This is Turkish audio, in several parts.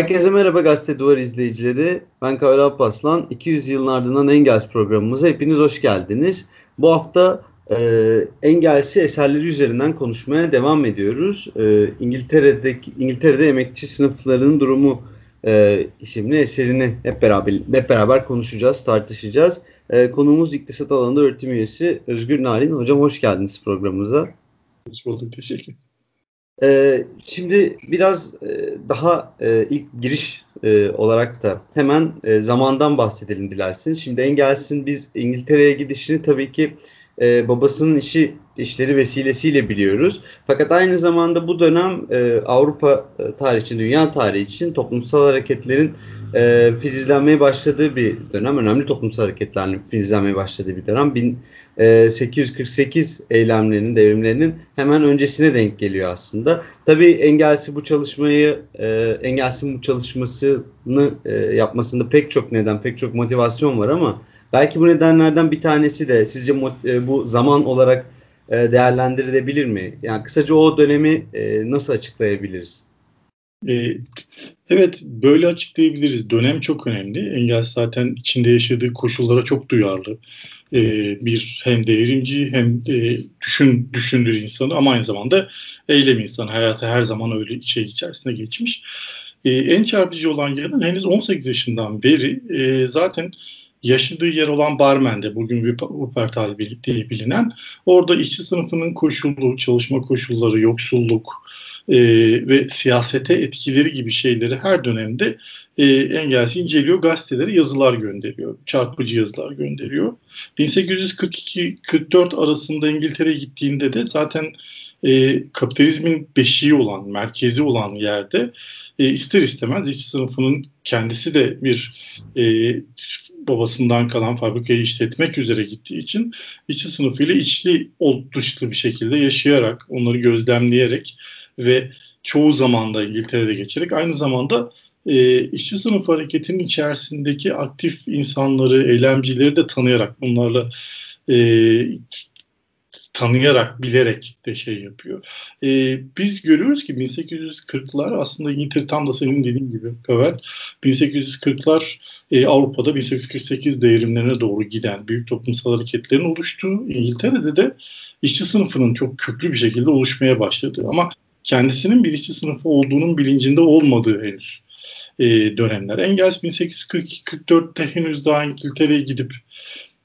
Herkese merhaba Gazete Duvar izleyicileri. Ben Kavel Alpaslan. 200 yılın ardından Engels programımıza hepiniz hoş geldiniz. Bu hafta e, Engels'i eserleri üzerinden konuşmaya devam ediyoruz. E, İngiltere'deki İngiltere'de emekçi sınıflarının durumu e, isimli eserini hep beraber hep beraber konuşacağız, tartışacağız. E, konuğumuz iktisat alanında öğretim üyesi Özgür Narin. Hocam hoş geldiniz programımıza. Hoş bulduk, teşekkür ederim. Ee, şimdi biraz e, daha e, ilk giriş e, olarak da hemen e, zamandan bahsedelim dilerseniz. Şimdi Engels'in biz İngiltere'ye gidişini tabii ki e, babasının işi işleri vesilesiyle biliyoruz. Fakat aynı zamanda bu dönem e, Avrupa e, tarihi için, dünya tarihi için toplumsal hareketlerin e, filizlenmeye başladığı bir dönem. Önemli toplumsal hareketlerin filizlenmeye başladığı bir dönem. 1848 e, eylemlerinin, devrimlerinin hemen öncesine denk geliyor aslında. Tabii Engels'i bu çalışmayı, e, Engels'in bu çalışmasını e, yapmasında pek çok neden, pek çok motivasyon var ama belki bu nedenlerden bir tanesi de sizce e, bu zaman olarak e, değerlendirilebilir mi? Yani kısaca o dönemi e, nasıl açıklayabiliriz? Evet böyle açıklayabiliriz. Dönem çok önemli. Engels zaten içinde yaşadığı koşullara çok duyarlı. Bir hem devrimci hem e, düşün düşündür insanı ama aynı zamanda eylem insanı. Hayatı her zaman öyle şey içerisinde geçmiş. En çarpıcı olan yanı henüz 18 yaşından beri zaten yaşadığı yer olan Barmen'de bugün Wuppertal diye bilinen orada işçi sınıfının koşullu, çalışma koşulları, yoksulluk, e, ve siyasete etkileri gibi şeyleri her dönemde e, Engels inceliyor. Gazetelere yazılar gönderiyor. Çarpıcı yazılar gönderiyor. 1842-44 arasında İngiltere'ye gittiğinde de zaten e, kapitalizmin beşiği olan, merkezi olan yerde e, ister istemez işçi sınıfının kendisi de bir e, babasından kalan fabrikayı işletmek üzere gittiği için işçi sınıfıyla içli dışlı bir şekilde yaşayarak, onları gözlemleyerek ve çoğu zamanda İngiltere'de geçerek aynı zamanda e, işçi sınıf hareketinin içerisindeki aktif insanları, eylemcileri de tanıyarak bunlarla e, tanıyarak, bilerek de şey yapıyor. E, biz görüyoruz ki 1840'lar aslında İngiltere tam da senin dediğin gibi Kavel, 1840'lar e, Avrupa'da 1848 devrimlerine doğru giden büyük toplumsal hareketlerin oluştuğu, İngiltere'de de işçi sınıfının çok köklü bir şekilde oluşmaya başladı. Ama kendisinin bir işçi sınıfı olduğunun bilincinde olmadığı henüz e, dönemler. Engels 1842-44'te henüz daha İngiltere'ye gidip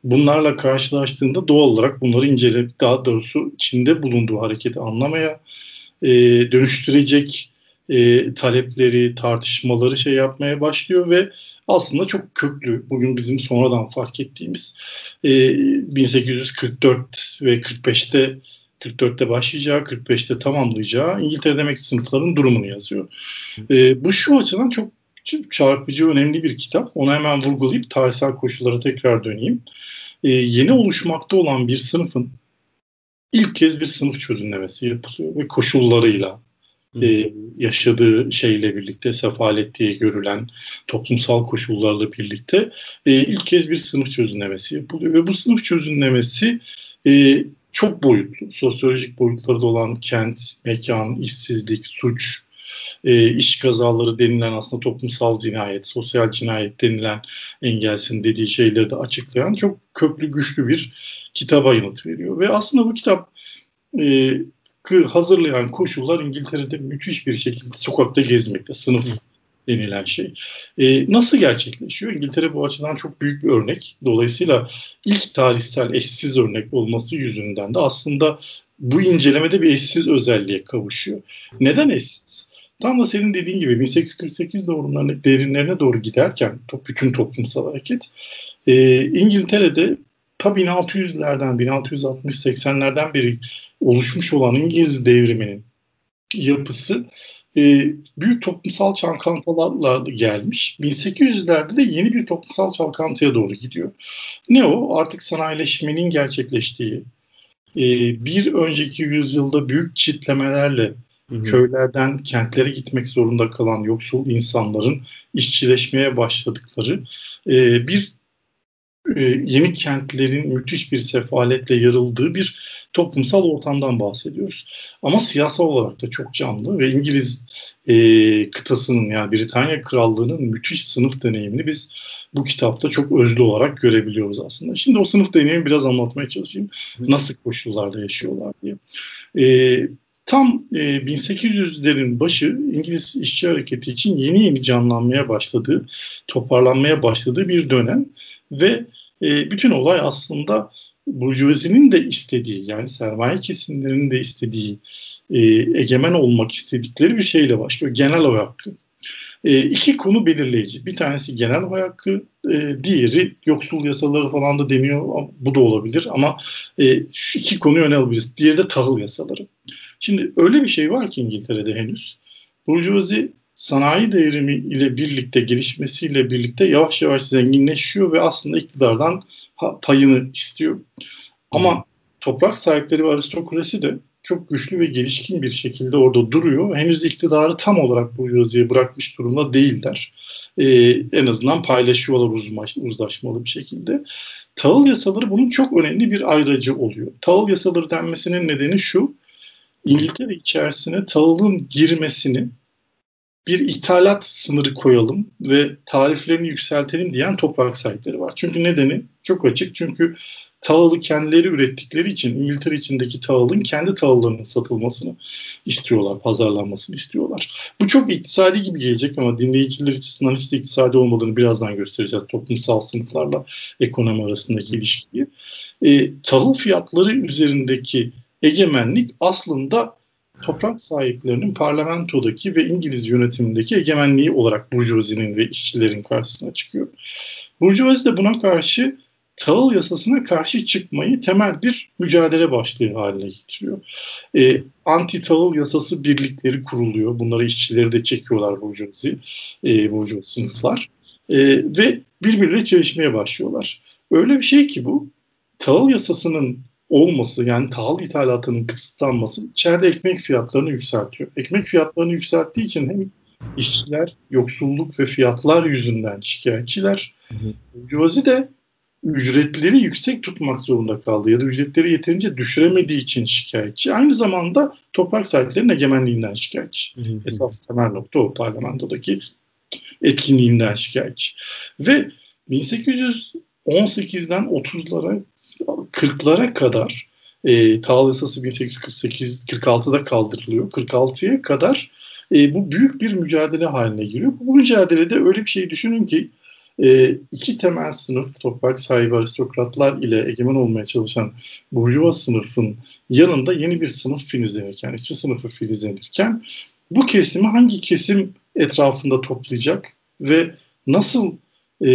bunlarla karşılaştığında doğal olarak bunları inceleyip daha doğrusu içinde bulunduğu hareketi anlamaya e, dönüştürecek e, talepleri, tartışmaları şey yapmaya başlıyor ve aslında çok köklü bugün bizim sonradan fark ettiğimiz e, 1844 ve 45'te 44'te başlayacağı, 45'te tamamlayacağı İngiltere demek sınıfların durumunu yazıyor. E, bu şu açıdan çok çarpıcı, önemli bir kitap. Onu hemen vurgulayıp tarihsel koşullara tekrar döneyim. E, yeni oluşmakta olan bir sınıfın ilk kez bir sınıf çözümlemesi yapılıyor ve koşullarıyla e, yaşadığı şeyle birlikte sefalet diye görülen toplumsal koşullarla birlikte e, ilk kez bir sınıf çözümlemesi yapılıyor ve bu sınıf çözümlemesi e, çok boyutlu, sosyolojik boyutları da olan kent, mekan, işsizlik, suç, e, iş kazaları denilen aslında toplumsal cinayet, sosyal cinayet denilen engelsin dediği şeyleri de açıklayan çok köklü, güçlü bir kitaba yanıt veriyor. Ve aslında bu kitap e, hazırlayan koşullar İngiltere'de müthiş bir şekilde sokakta gezmekte, sınıf denilen şey. E, nasıl gerçekleşiyor? İngiltere bu açıdan çok büyük bir örnek. Dolayısıyla ilk tarihsel eşsiz örnek olması yüzünden de aslında bu incelemede bir eşsiz özelliğe kavuşuyor. Neden eşsiz? Tam da senin dediğin gibi 1848 doğumlarının derinlerine doğru giderken bütün toplumsal hareket e, İngiltere'de ta 1600'lerden 1660-80'lerden beri oluşmuş olan İngiliz devriminin yapısı e, büyük toplumsal çalkantılarla gelmiş. 1800'lerde de yeni bir toplumsal çalkantıya doğru gidiyor. Ne o? Artık sanayileşmenin gerçekleştiği, e, bir önceki yüzyılda büyük çitlemelerle Hı hı. köylerden kentlere gitmek zorunda kalan yoksul insanların işçileşmeye başladıkları e, bir e, yeni kentlerin müthiş bir sefaletle yarıldığı bir toplumsal ortamdan bahsediyoruz. Ama siyasal olarak da çok canlı ve İngiliz e, kıtasının yani Britanya Krallığı'nın müthiş sınıf deneyimini biz bu kitapta çok özlü olarak görebiliyoruz aslında. Şimdi o sınıf deneyimi biraz anlatmaya çalışayım. Nasıl koşullarda yaşıyorlar diye. E, tam e, 1800'lerin başı İngiliz işçi hareketi için yeni yeni canlanmaya başladığı, toparlanmaya başladığı bir dönem ve e, bütün olay aslında burjuvazinin de istediği yani sermaye kesimlerinin de istediği e, egemen olmak istedikleri bir şeyle başlıyor. Genel oy hakkı. E, iki konu belirleyici. Bir tanesi genel oy hakkı, e, diğeri yoksul yasaları falan da deniyor. Bu da olabilir ama e, şu iki konuyu öne alabiliriz. Diğeri de tahıl yasaları. Şimdi öyle bir şey var ki İngiltere'de henüz. Burjuvazi sanayi devrimi ile birlikte gelişmesiyle birlikte yavaş yavaş zenginleşiyor ve aslında iktidardan payını istiyor. Ama toprak sahipleri ve aristokrasi de çok güçlü ve gelişkin bir şekilde orada duruyor. Henüz iktidarı tam olarak bu yazıya bırakmış durumda değiller. Ee, en azından paylaşıyorlar uzmaş, uzlaşmalı bir şekilde. Tahıl yasaları bunun çok önemli bir ayracı oluyor. Tahıl yasaları denmesinin nedeni şu. İngiltere içerisine tahılın girmesini bir ithalat sınırı koyalım ve tariflerini yükseltelim diyen toprak sahipleri var. Çünkü nedeni çok açık. Çünkü tahılı kendileri ürettikleri için İngiltere içindeki tahılın kendi tahıllarının satılmasını istiyorlar, pazarlanmasını istiyorlar. Bu çok iktisadi gibi gelecek ama dinleyiciler açısından hiç de iktisadi olmadığını birazdan göstereceğiz toplumsal sınıflarla ekonomi arasındaki ilişkiyi. E, tahıl fiyatları üzerindeki egemenlik aslında toprak sahiplerinin parlamentodaki ve İngiliz yönetimindeki egemenliği olarak Burjuvazi'nin ve işçilerin karşısına çıkıyor. Burjuvazi de buna karşı tahıl yasasına karşı çıkmayı temel bir mücadele başlığı haline getiriyor. E, anti tahıl yasası birlikleri kuruluyor. Bunları işçileri de çekiyorlar burjuvazi, e, burjuvazi sınıflar. E, ve birbirleriyle çalışmaya başlıyorlar. Öyle bir şey ki bu, tahıl yasasının olması yani tahıl ithalatının kısıtlanması içeride ekmek fiyatlarını yükseltiyor. Ekmek fiyatlarını yükselttiği için hem işçiler yoksulluk ve fiyatlar yüzünden şikayetçiler. Yuvazi de ücretleri yüksek tutmak zorunda kaldı ya da ücretleri yeterince düşüremediği için şikayetçi. Aynı zamanda toprak sahiplerinin egemenliğinden şikayetçi. Esas temel nokta o parlamentodaki etkinliğinden şikayetçi. Ve 1818'den 30'lara 40'lara kadar e, Tahıl Yasası 1848 46'da kaldırılıyor. 46'ya kadar e, bu büyük bir mücadele haline giriyor. Bu mücadelede öyle bir şey düşünün ki e, iki temel sınıf toprak sahibi aristokratlar ile egemen olmaya çalışan burjuva sınıfın yanında yeni bir sınıf filizlenirken, işçi sınıfı filizlenirken bu kesimi hangi kesim etrafında toplayacak ve nasıl e,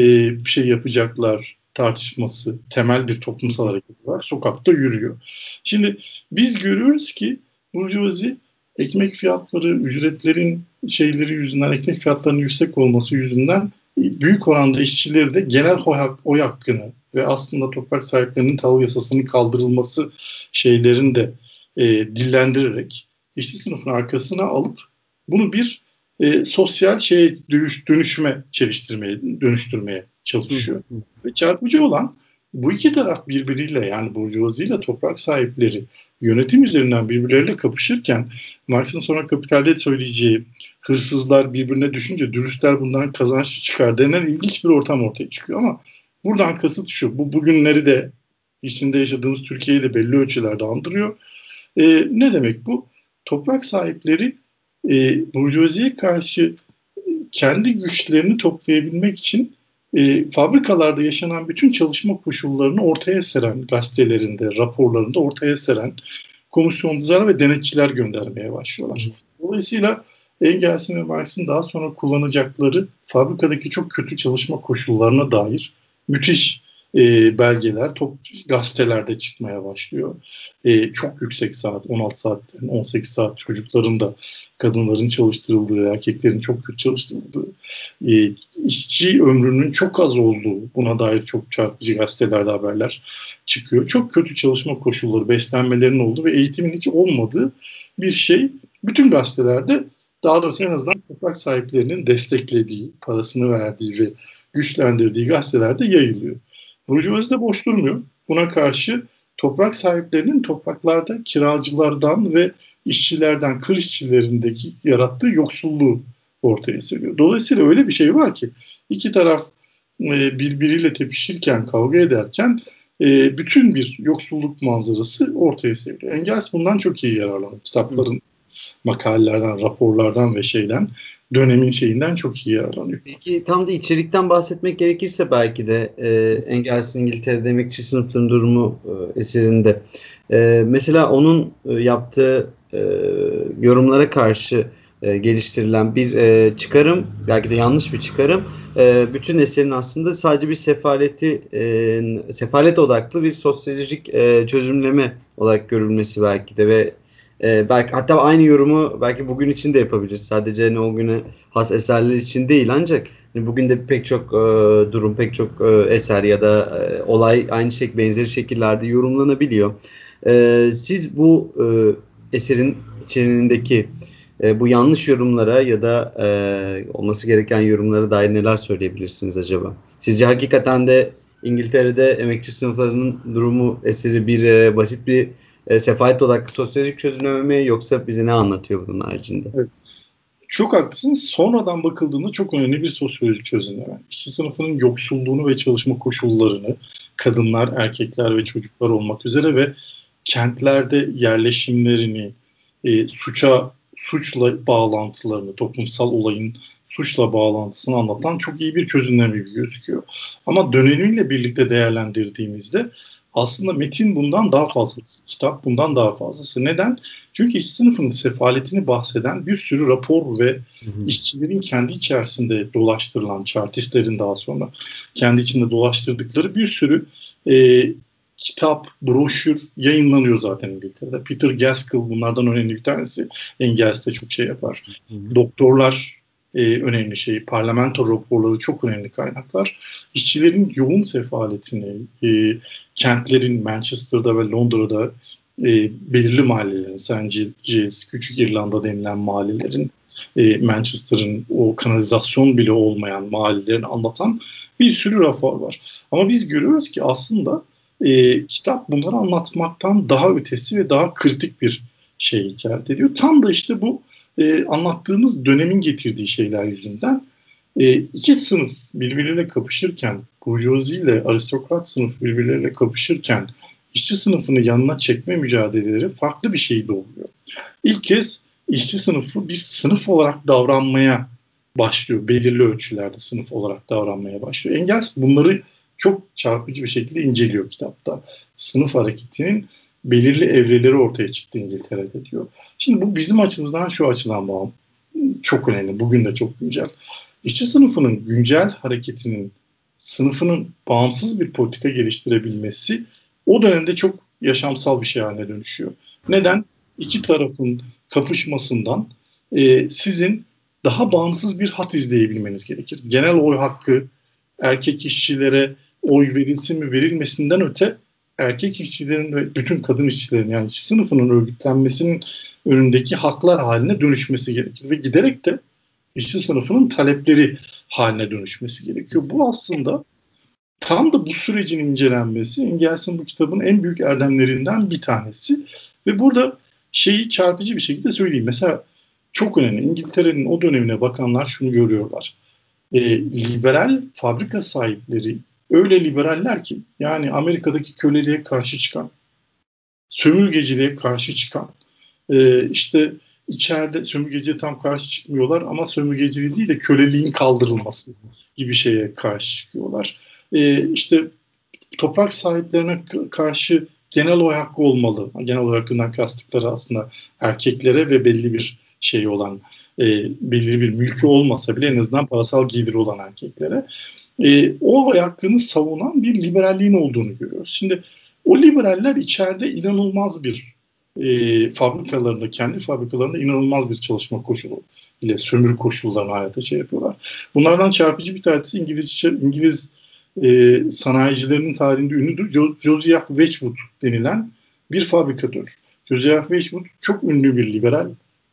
bir şey yapacaklar tartışması temel bir toplumsal hareket var. Sokakta yürüyor. Şimdi biz görüyoruz ki Burjuvazi ekmek fiyatları, ücretlerin şeyleri yüzünden, ekmek fiyatlarının yüksek olması yüzünden büyük oranda işçileri de genel oy, hak, hakkını ve aslında toprak sahiplerinin tahıl yasasının kaldırılması şeylerini de e, dillendirerek işçi sınıfın arkasına alıp bunu bir e, sosyal şey dönüş, dönüşüme çeliştirmeye, dönüştürmeye çalışıyor. Ve çarpıcı olan bu iki taraf birbiriyle yani burjuvazi ile toprak sahipleri yönetim üzerinden birbirleriyle kapışırken Marx'ın sonra kapitalde söyleyeceği hırsızlar birbirine düşünce dürüstler bundan kazançlı çıkar denen ilginç bir ortam ortaya çıkıyor ama buradan kasıt şu bu bugünleri de içinde yaşadığımız Türkiye'yi de belli ölçülerde andırıyor. E, ne demek bu? Toprak sahipleri e, burjuvaziye karşı kendi güçlerini toplayabilmek için e, fabrikalarda yaşanan bütün çalışma koşullarını ortaya seren gazetelerinde, raporlarında ortaya seren komisyoncular ve denetçiler göndermeye başlıyorlar. Dolayısıyla Engels'in ve Marx'ın daha sonra kullanacakları fabrikadaki çok kötü çalışma koşullarına dair müthiş e, belgeler top, gazetelerde çıkmaya başlıyor. E, çok yüksek saat, 16 saat, 18 saat çocukların da kadınların çalıştırıldığı, erkeklerin çok kötü çalıştırıldığı, e, işçi ömrünün çok az olduğu buna dair çok çarpıcı gazetelerde haberler çıkıyor. Çok kötü çalışma koşulları, beslenmelerinin olduğu ve eğitimin hiç olmadığı bir şey bütün gazetelerde daha doğrusu en azından toprak sahiplerinin desteklediği, parasını verdiği ve güçlendirdiği gazetelerde yayılıyor. Burjuvazi de boş durmuyor. Buna karşı toprak sahiplerinin topraklarda kiracılardan ve işçilerden, kır işçilerindeki yarattığı yoksulluğu ortaya seriyor. Dolayısıyla öyle bir şey var ki iki taraf e, birbiriyle tepişirken, kavga ederken e, bütün bir yoksulluk manzarası ortaya seriyor. Engels bundan çok iyi yararlanıyor. Kitapların, makalelerden, raporlardan ve şeyden dönemin şeyinden çok iyi yararlanıyor. Peki tam da içerikten bahsetmek gerekirse belki de e, Engels'in İngiltere'de emekçi sınıfının durumu e, eserinde. E, mesela onun e, yaptığı e, yorumlara karşı e, geliştirilen bir e, çıkarım, belki de yanlış bir çıkarım. E, bütün eserin aslında sadece bir sefaleti, e, sefalet odaklı bir sosyolojik e, çözümleme olarak görülmesi belki de ve e, belki hatta aynı yorumu belki bugün için de yapabiliriz. Sadece hani o güne has eserler için değil ancak hani bugün de pek çok e, durum, pek çok e, eser ya da e, olay aynı şek benzeri şekillerde yorumlanabiliyor. E, siz bu e, eserin içeriğindeki e, bu yanlış yorumlara ya da e, olması gereken yorumlara dair neler söyleyebilirsiniz acaba? Sizce hakikaten de İngiltere'de emekçi sınıflarının durumu eseri bir e, basit bir e, sefalet odaklı sosyolojik çözümleme mi yoksa bize ne anlatıyor bunun haricinde? Evet. Çok haklısın. Sonradan bakıldığında çok önemli bir sosyolojik çözümleme. İşçi sınıfının yoksulluğunu ve çalışma koşullarını kadınlar, erkekler ve çocuklar olmak üzere ve kentlerde yerleşimlerini, e, suça suçla bağlantılarını, toplumsal olayın suçla bağlantısını anlatan çok iyi bir çözümleme gibi gözüküyor. Ama dönemiyle birlikte değerlendirdiğimizde aslında metin bundan daha fazlası, kitap bundan daha fazlası. Neden? Çünkü işçi sınıfının sefaletini bahseden bir sürü rapor ve hı hı. işçilerin kendi içerisinde dolaştırılan, chartistlerin daha sonra kendi içinde dolaştırdıkları bir sürü e, kitap, broşür yayınlanıyor zaten İngiltere'de. Peter Gaskell bunlardan önemli bir tanesi. Engels'te çok şey yapar. Hı hı. Doktorlar e, önemli şey. Parlamento raporları çok önemli kaynaklar. İşçilerin yoğun sefaletini, e, kentlerin Manchester'da ve Londra'da e, belirli mahallelerin. Giles, Küçük İrlanda denilen mahallelerin, e, Manchester'ın o kanalizasyon bile olmayan mahallelerini anlatan bir sürü rapor var. Ama biz görüyoruz ki aslında e, kitap bunları anlatmaktan daha ötesi ve daha kritik bir şey icap ediyor. Tam da işte bu e, anlattığımız dönemin getirdiği şeyler yüzünden e, iki sınıf birbirleriyle kapışırken, burjuvazi ile aristokrat sınıf birbirleriyle kapışırken işçi sınıfını yanına çekme mücadeleleri farklı bir şey doğuruyor. İlk kez işçi sınıfı bir sınıf olarak davranmaya başlıyor. Belirli ölçülerde sınıf olarak davranmaya başlıyor. Engels bunları çok çarpıcı bir şekilde inceliyor kitapta. Sınıf hareketinin belirli evreleri ortaya çıktı İngiltere'de diyor. Şimdi bu bizim açımızdan şu açıdan bağlı. Çok önemli. Bugün de çok güncel. İşçi sınıfının güncel hareketinin sınıfının bağımsız bir politika geliştirebilmesi o dönemde çok yaşamsal bir şey haline dönüşüyor. Neden? İki tarafın kapışmasından e, sizin daha bağımsız bir hat izleyebilmeniz gerekir. Genel oy hakkı erkek işçilere oy verilsin mi verilmesinden öte erkek işçilerin ve bütün kadın işçilerin yani işçi sınıfının örgütlenmesinin önündeki haklar haline dönüşmesi gerekir. Ve giderek de işçi sınıfının talepleri haline dönüşmesi gerekiyor. Bu aslında tam da bu sürecin incelenmesi Engels'in bu kitabın en büyük erdemlerinden bir tanesi. Ve burada şeyi çarpıcı bir şekilde söyleyeyim. Mesela çok önemli. İngiltere'nin o dönemine bakanlar şunu görüyorlar. E, liberal fabrika sahipleri öyle liberaller ki yani Amerika'daki köleliğe karşı çıkan, sömürgeciliğe karşı çıkan, e, işte içeride sömürgeciye tam karşı çıkmıyorlar ama sömürgeciliği değil de köleliğin kaldırılması gibi şeye karşı çıkıyorlar. E, işte toprak sahiplerine karşı genel oy hakkı olmalı. Genel oy hakkından kastıkları aslında erkeklere ve belli bir şey olan, e, belli bir mülkü olmasa bile en azından parasal geliri olan erkeklere e, o hakkını savunan bir liberalliğin olduğunu görüyoruz. Şimdi o liberaller içeride inanılmaz bir e, fabrikalarında, kendi fabrikalarında inanılmaz bir çalışma koşulu ile sömürü koşullarını hayata şey yapıyorlar. Bunlardan çarpıcı bir tanesi İngiliz, İngiliz e, sanayicilerinin tarihinde ünlüdür. Jo Josiah Wedgwood denilen bir fabrikatör. Josiah Wedgwood çok ünlü bir liberal,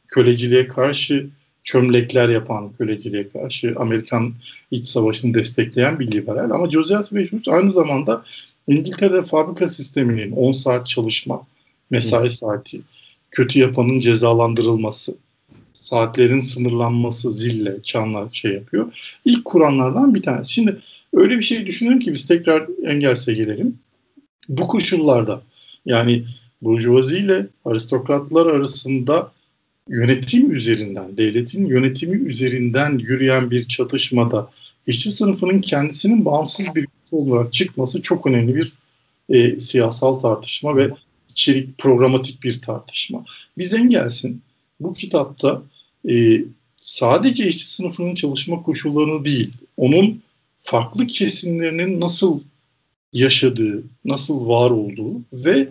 köleciliğe karşı çömlekler yapan köleciliğe karşı Amerikan iç savaşını destekleyen bir liberal. Ama Joseph Weishaupt aynı zamanda İngiltere'de fabrika sisteminin 10 saat çalışma, mesai saati, kötü yapanın cezalandırılması, saatlerin sınırlanması zille, çanla şey yapıyor. İlk kuranlardan bir tanesi. Şimdi öyle bir şey düşünelim ki biz tekrar Engels'e gelelim. Bu koşullarda yani burjuvazi ile aristokratlar arasında yönetim üzerinden, devletin yönetimi üzerinden yürüyen bir çatışmada işçi sınıfının kendisinin bağımsız bir olarak çıkması çok önemli bir e, siyasal tartışma ve içerik programatik bir tartışma. Bizden gelsin bu kitapta e, sadece işçi sınıfının çalışma koşullarını değil, onun farklı kesimlerinin nasıl yaşadığı, nasıl var olduğu ve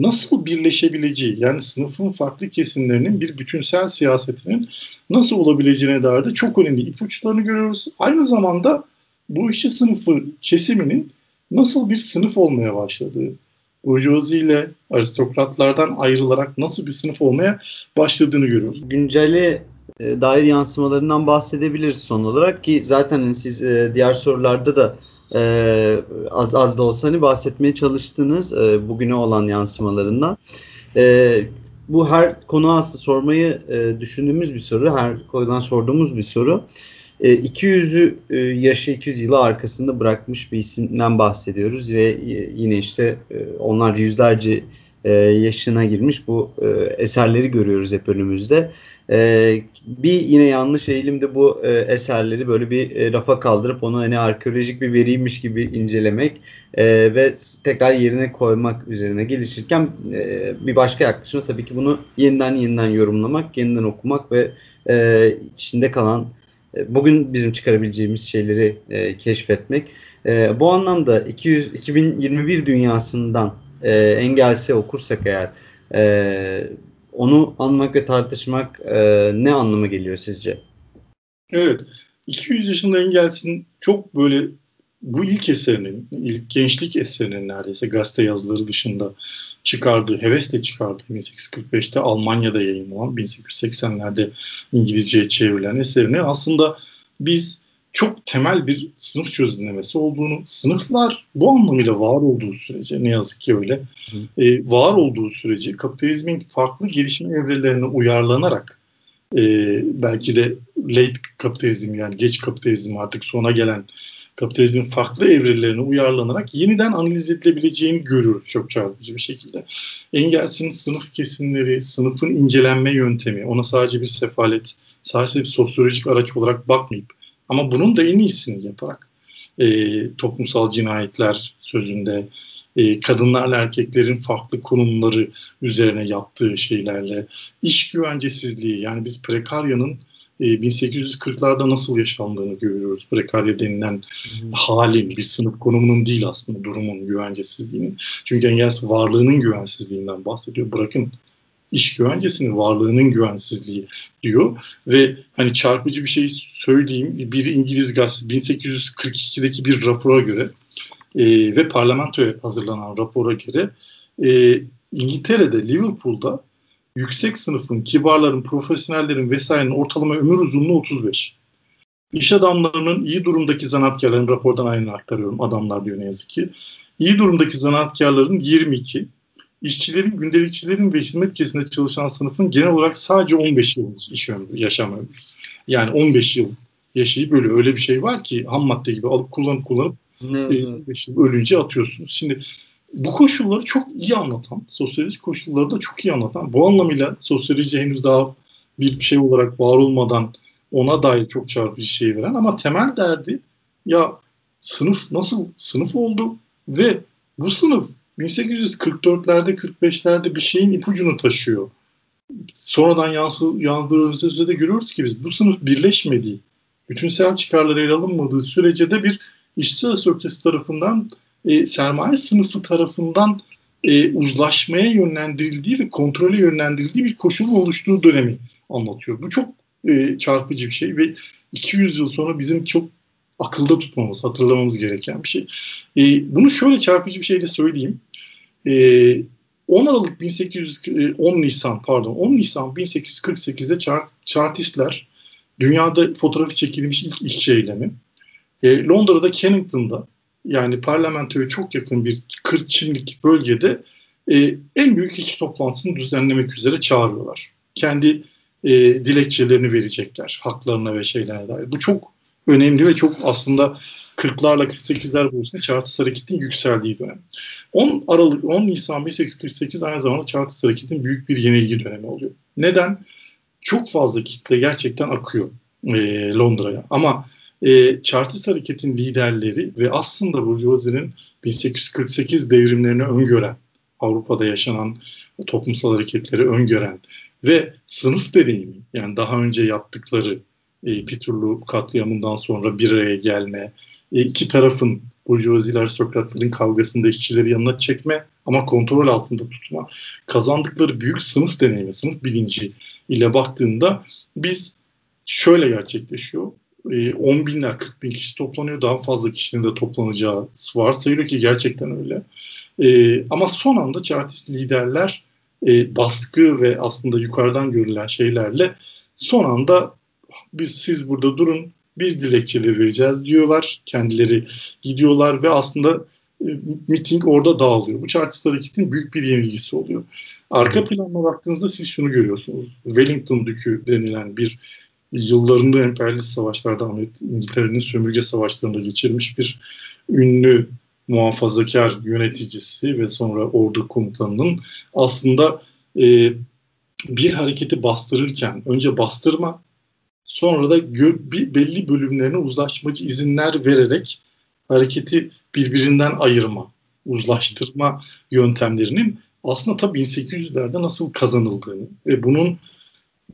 nasıl birleşebileceği yani sınıfın farklı kesimlerinin bir bütünsel siyasetinin nasıl olabileceğine dair de çok önemli ipuçlarını görüyoruz. Aynı zamanda bu işçi sınıfı kesiminin nasıl bir sınıf olmaya başladığı, burjuvazi ile aristokratlardan ayrılarak nasıl bir sınıf olmaya başladığını görüyoruz. Günceli e, dair yansımalarından bahsedebiliriz son olarak ki zaten hani siz e, diğer sorularda da e, az az da olsa hani bahsetmeye çalıştınız e, bugüne olan yansımalarından. E, bu her konu aslında sormayı e, düşündüğümüz bir soru, her konudan sorduğumuz bir soru. E, 200'ü e, yaşı 200 yılı arkasında bırakmış bir isimden bahsediyoruz ve yine işte e, onlarca yüzlerce e, yaşına girmiş bu e, eserleri görüyoruz hep önümüzde. Ee, bir yine yanlış eğilimde bu e, eserleri böyle bir e, rafa kaldırıp onu hani arkeolojik bir veriymiş gibi incelemek e, ve tekrar yerine koymak üzerine gelişirken e, bir başka yaklaşımda tabii ki bunu yeniden yeniden yorumlamak, yeniden okumak ve e, içinde kalan e, bugün bizim çıkarabileceğimiz şeyleri e, keşfetmek. E, bu anlamda 200 2021 dünyasından e, Engels'i okursak eğer e, onu anmak ve tartışmak e, ne anlama geliyor sizce? Evet. 200 yaşında Engels'in çok böyle bu ilk eserinin, ilk gençlik eserinin neredeyse gazete yazıları dışında çıkardığı, hevesle çıkardığı 1845'te Almanya'da yayınlanan, 1880'lerde İngilizceye çevrilen eserini aslında biz çok temel bir sınıf çözümlemesi olduğunu, sınıflar bu anlamıyla var olduğu sürece, ne yazık ki öyle, e, var olduğu sürece kapitalizmin farklı gelişme evrelerine uyarlanarak e, belki de late kapitalizm yani geç kapitalizm artık sona gelen kapitalizmin farklı evrelerine uyarlanarak yeniden analiz edilebileceğini görüyoruz çok çarpıcı bir şekilde. Engels'in sınıf kesimleri, sınıfın incelenme yöntemi, ona sadece bir sefalet, sadece bir sosyolojik araç olarak bakmayıp ama bunun da en iyisini yaparak e, toplumsal cinayetler sözünde e, kadınlarla erkeklerin farklı konumları üzerine yaptığı şeylerle iş güvencesizliği yani biz prekaryanın e, 1840'larda nasıl yaşandığını görüyoruz. Prekarya denilen hmm. halin bir sınıf konumunun değil aslında durumun güvencesizliğinin. Çünkü Engels varlığının güvensizliğinden bahsediyor. Bırakın iş güvencesinin varlığının güvensizliği diyor ve hani çarpıcı bir şey söyleyeyim bir İngiliz gazetesi 1842'deki bir rapora göre e, ve parlamentoya hazırlanan rapora göre e, İngiltere'de Liverpool'da yüksek sınıfın, kibarların, profesyonellerin vesairenin ortalama ömür uzunluğu 35. İş adamlarının iyi durumdaki zanaatkarların rapordan aynı aktarıyorum. Adamlar diyor ne yazık ki. İyi durumdaki zanaatkarların 22, işçilerin, gündelikçilerin ve hizmet kesiminde çalışan sınıfın genel olarak sadece 15 yıl iş ömrü, yaşam ömrü. Yani 15 yıl yaşayıp böyle öyle bir şey var ki ham madde gibi alıp kullanıp kullanıp evet. 15 yıl ölünce atıyorsunuz. Şimdi bu koşulları çok iyi anlatan, sosyolojik koşulları da çok iyi anlatan, bu anlamıyla sosyoloji henüz daha bir şey olarak var olmadan ona dair çok çarpıcı şey veren ama temel derdi ya sınıf nasıl sınıf oldu ve bu sınıf 1844'lerde 45'lerde bir şeyin ipucunu taşıyor. Sonradan yansı, yansıdığı de görüyoruz ki biz bu sınıf birleşmediği, bütünsel çıkarları ele alınmadığı sürece de bir işçi aristokrasi tarafından e, sermaye sınıfı tarafından e, uzlaşmaya yönlendirildiği ve kontrole yönlendirildiği bir koşulun oluştuğu dönemi anlatıyor. Bu çok e, çarpıcı bir şey ve 200 yıl sonra bizim çok akılda tutmamız, hatırlamamız gereken bir şey. E, bunu şöyle çarpıcı bir şeyle söyleyeyim. E, 10 Aralık 1810 e, Nisan pardon 10 Nisan 1848'de Chart, Chartistler dünyada fotoğrafı çekilmiş ilk işçi eylemi. E, Londra'da Kennington'da yani parlamentoya çok yakın bir 40 çimlik bölgede e, en büyük işçi toplantısını düzenlemek üzere çağırıyorlar. Kendi e, dilekçelerini verecekler haklarına ve şeylerine dair. Bu çok önemli ve çok aslında 40'larla 48'ler boyunca Çağatay Hareketi'nin yükseldiği dönem. 10 Aralık 10 Nisan 1848 aynı zamanda Çağatay Hareketi'nin büyük bir yenilgi dönemi oluyor. Neden? Çok fazla kitle gerçekten akıyor e, Londra'ya. Ama e, Chartist hareketin liderleri ve aslında Burjuvazi'nin 1848 devrimlerini öngören, Avrupa'da yaşanan toplumsal hareketleri öngören ve sınıf deneyimi yani daha önce yaptıkları e, Piturlu katliamından sonra bir araya gelme, iki tarafın burjuvaziler, aristokratların kavgasında işçileri yanına çekme ama kontrol altında tutma. Kazandıkları büyük sınıf deneyimi, sınıf bilinci ile baktığında biz şöyle gerçekleşiyor. 10 e, binler, 40 bin kişi toplanıyor. Daha fazla kişinin de toplanacağı varsayılıyor ki gerçekten öyle. E, ama son anda Chartist liderler e, baskı ve aslında yukarıdan görülen şeylerle son anda biz siz burada durun biz dilekçeleri vereceğiz diyorlar. Kendileri gidiyorlar ve aslında e, miting orada dağılıyor. Bu Chartist hareketin büyük bir yenilgisi oluyor. Arka planına baktığınızda siz şunu görüyorsunuz. Wellington Dükü denilen bir yıllarında emperyalist savaşlarda İngiltere'nin sömürge savaşlarında geçirmiş bir ünlü muhafazakar yöneticisi ve sonra ordu komutanının aslında e, bir hareketi bastırırken önce bastırma sonra da gö- belli bölümlerine uzlaşmacı izinler vererek hareketi birbirinden ayırma, uzlaştırma yöntemlerinin aslında tabii 1800'lerde nasıl kazanıldığını ve bunun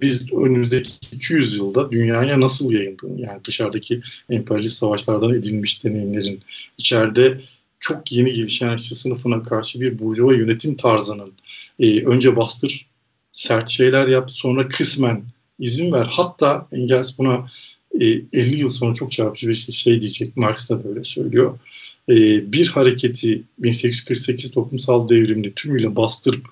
biz önümüzdeki 200 yılda dünyaya nasıl yayıldığını yani dışarıdaki emperyalist savaşlardan edinmiş deneyimlerin içeride çok yeni gelişen işçi sınıfına karşı bir burjuva yönetim tarzının e, önce bastır, sert şeyler yap, sonra kısmen izin ver. Hatta Engels buna e, 50 yıl sonra çok çarpıcı bir şey diyecek. Marx da böyle söylüyor. E, bir hareketi 1848 toplumsal devrimini tümüyle bastırıp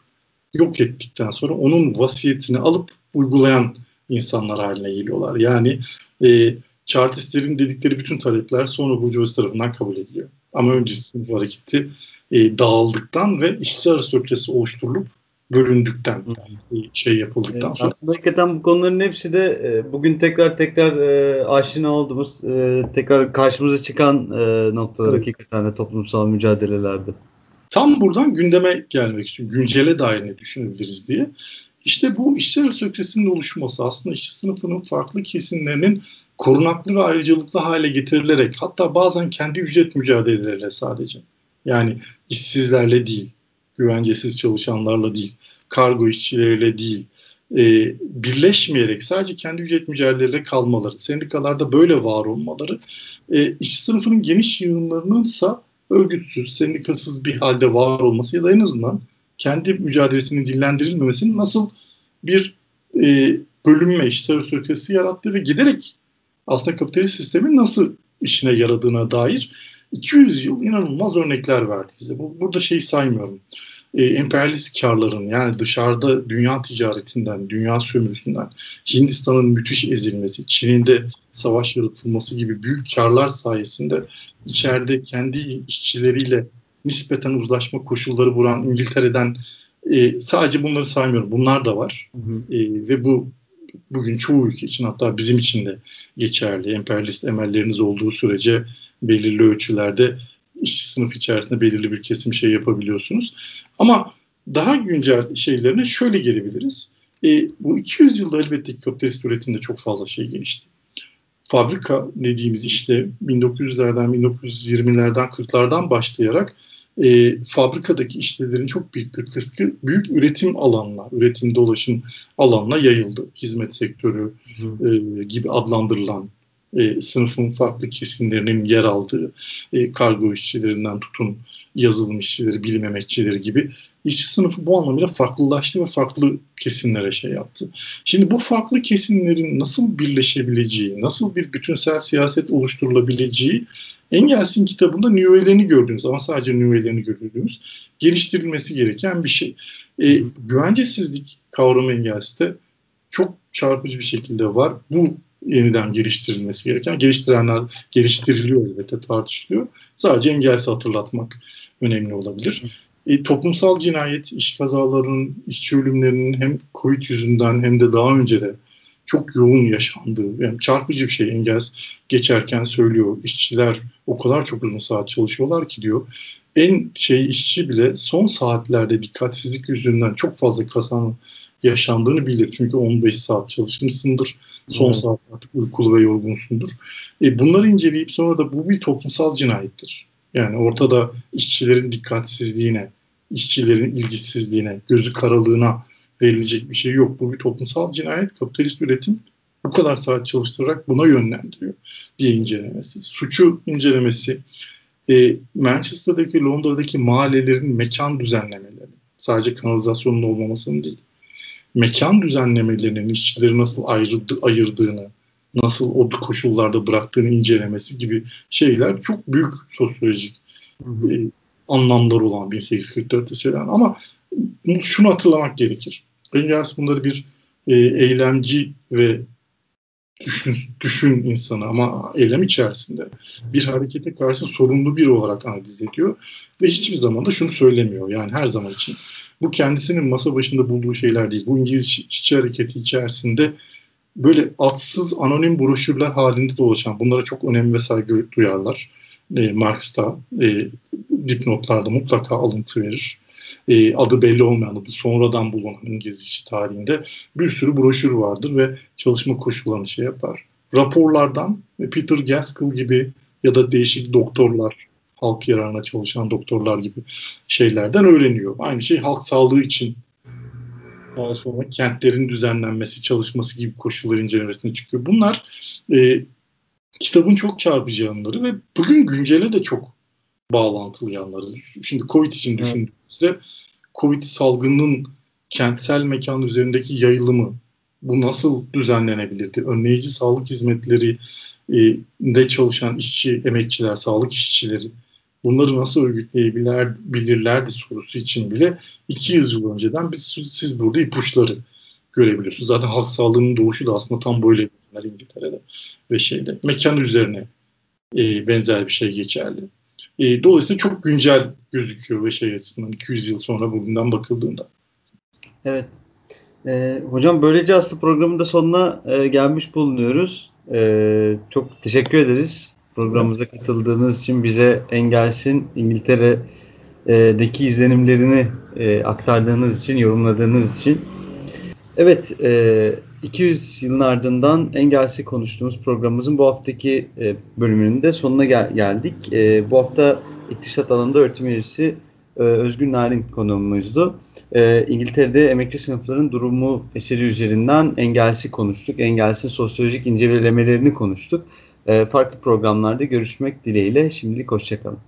yok ettikten sonra onun vasiyetini alıp uygulayan insanlar haline geliyorlar. Yani e, Chartistlerin dedikleri bütün talepler sonra Burjuvazi tarafından kabul ediliyor. Ama önce sınıf hareketi e, dağıldıktan ve işçi aristokrasi oluşturulup bölündükten yani şey yapıldıktan sonra. Aslında hakikaten bu konuların hepsi de e, bugün tekrar tekrar e, aşina olduğumuz e, tekrar karşımıza çıkan e, noktalar evet. hakikaten de toplumsal mücadelelerde. Tam buradan gündeme gelmek istiyorum. Güncele dair ne düşünebiliriz diye. İşte bu işçi aristokrasinin oluşması aslında işçi sınıfının farklı kesimlerinin korunaklı ve ayrıcalıklı hale getirilerek hatta bazen kendi ücret mücadeleleriyle sadece yani işsizlerle değil, güvencesiz çalışanlarla değil, kargo işçileriyle değil, e, birleşmeyerek sadece kendi ücret mücadeleleri kalmaları, sendikalarda böyle var olmaları, e, işçi sınıfının geniş yığınlarının ise örgütsüz, sendikasız bir halde var olması ya da en azından kendi mücadelesinin dillendirilmemesinin nasıl bir e, bölünme, işsel süresi yarattı ve giderek aslında kapitalist sistemin nasıl işine yaradığına dair 200 yıl inanılmaz örnekler verdi bize. Burada şey saymıyorum. E, emperyalist karların yani dışarıda dünya ticaretinden, dünya sömürüsünden, Hindistan'ın müthiş ezilmesi, Çin'in de savaş yaratılması gibi büyük karlar sayesinde içeride kendi işçileriyle nispeten uzlaşma koşulları bulan İngiltere'den e, sadece bunları saymıyorum. Bunlar da var. Hı hı. E, ve bu bugün çoğu ülke için hatta bizim için de geçerli. Emperyalist emelleriniz olduğu sürece belirli ölçülerde işçi sınıf içerisinde belirli bir kesim şey yapabiliyorsunuz. Ama daha güncel şeylerine şöyle gelebiliriz. E, bu 200 yılda elbette ki kapitalist üretimde çok fazla şey gelişti. Fabrika dediğimiz işte 1900'lerden, 1920'lerden, 40'lardan başlayarak e, fabrikadaki işçilerin çok büyük bir kısmı büyük üretim alanına, üretim dolaşım alanına yayıldı. Hizmet sektörü e, gibi adlandırılan e, sınıfın farklı kesimlerinin yer aldığı e, kargo işçilerinden tutun yazılım işçileri, bilim emekçileri gibi işçi sınıfı bu anlamıyla farklılaştı ve farklı kesimlere şey yaptı. Şimdi bu farklı kesimlerin nasıl birleşebileceği, nasıl bir bütünsel siyaset oluşturulabileceği Engels'in kitabında nüvelerini gördüğünüz ama sadece nüvelerini gördüğünüz geliştirilmesi gereken bir şey. E, güvencesizlik kavramı Engels'te çok çarpıcı bir şekilde var. Bu yeniden geliştirilmesi gereken. Geliştirenler geliştiriliyor elbette tartışılıyor. Sadece engelsiz hatırlatmak önemli olabilir. E, toplumsal cinayet, iş kazalarının, işçi ölümlerinin hem COVID yüzünden hem de daha önce de çok yoğun yaşandığı, yani çarpıcı bir şey Engels geçerken söylüyor. İşçiler o kadar çok uzun saat çalışıyorlar ki diyor. En şey işçi bile son saatlerde dikkatsizlik yüzünden çok fazla kazanım yaşandığını bilir. Çünkü 15 saat çalışmışsındır. Son evet. saat artık uykulu ve yorgunsundur. E, bunları inceleyip sonra da bu bir toplumsal cinayettir. Yani ortada işçilerin dikkatsizliğine, işçilerin ilgisizliğine, gözü karalığına verilecek bir şey yok. Bu bir toplumsal cinayet. Kapitalist üretim bu kadar saat çalıştırarak buna yönlendiriyor diye incelemesi. Suçu incelemesi, e, Manchester'daki, Londra'daki mahallelerin mekan düzenlemeleri, sadece kanalizasyonun olmamasının değil, mekan düzenlemelerinin işçileri nasıl ayrıldı, ayırdığını, nasıl o koşullarda bıraktığını incelemesi gibi şeyler çok büyük sosyolojik e, anlamlar olan 1844'te söylenen. Ama şunu hatırlamak gerekir. Engels bunları bir e, eylemci ve düşün, düşün insanı ama eylem içerisinde bir harekete karşı sorumlu biri olarak analiz ediyor ve hiçbir zaman da şunu söylemiyor. Yani her zaman için bu kendisinin masa başında bulduğu şeyler değil. Bu İngiliz işçi hareketi içerisinde böyle atsız anonim broşürler halinde dolaşan bunlara çok önem ve saygı duyarlar. E, Marx'ta e, dipnotlarda mutlaka alıntı verir. E, adı belli olmayan, adı sonradan bulunan İngiliz işçi tarihinde bir sürü broşür vardır ve çalışma koşullarını şey yapar. Raporlardan Peter Gaskell gibi ya da değişik doktorlar, halk yararına çalışan doktorlar gibi şeylerden öğreniyor. Aynı şey halk sağlığı için daha sonra kentlerin düzenlenmesi, çalışması gibi koşullar incelemesine çıkıyor. Bunlar e, kitabın çok çarpıcı yanları ve bugün güncele de çok bağlantılı yanları. Şimdi Covid için düşündüğümüzde Covid salgının kentsel mekan üzerindeki yayılımı bu nasıl düzenlenebilirdi? Önleyici sağlık hizmetleri e, de çalışan işçi, emekçiler, sağlık işçileri bunları nasıl örgütleyebilirlerdi sorusu için bile 200 yıl önceden biz siz burada ipuçları görebiliyorsunuz. Zaten halk sağlığının doğuşu da aslında tam böyle İngiltere'de ve şeyde mekan üzerine e, benzer bir şey geçerli. E, dolayısıyla çok güncel gözüküyor ve şey açısından 200 yıl sonra bugünden bakıldığında. Evet. E, hocam böylece aslında programın da sonuna e, gelmiş bulunuyoruz. E, çok teşekkür ederiz programımıza katıldığınız için bize Engels'in İngiltere'deki izlenimlerini e, aktardığınız için, yorumladığınız için. Evet, e, 200 yılın ardından Engels'i konuştuğumuz programımızın bu haftaki e, bölümünün de sonuna gel- geldik. E, bu hafta iktisat alanında öğretim üyesi e, Özgün Narin konuğumuzdu. E, İngiltere'de emekli sınıfların durumu eseri üzerinden Engels'i konuştuk. Engels'in sosyolojik incelemelerini konuştuk. E, farklı programlarda görüşmek dileğiyle. Şimdilik hoşçakalın.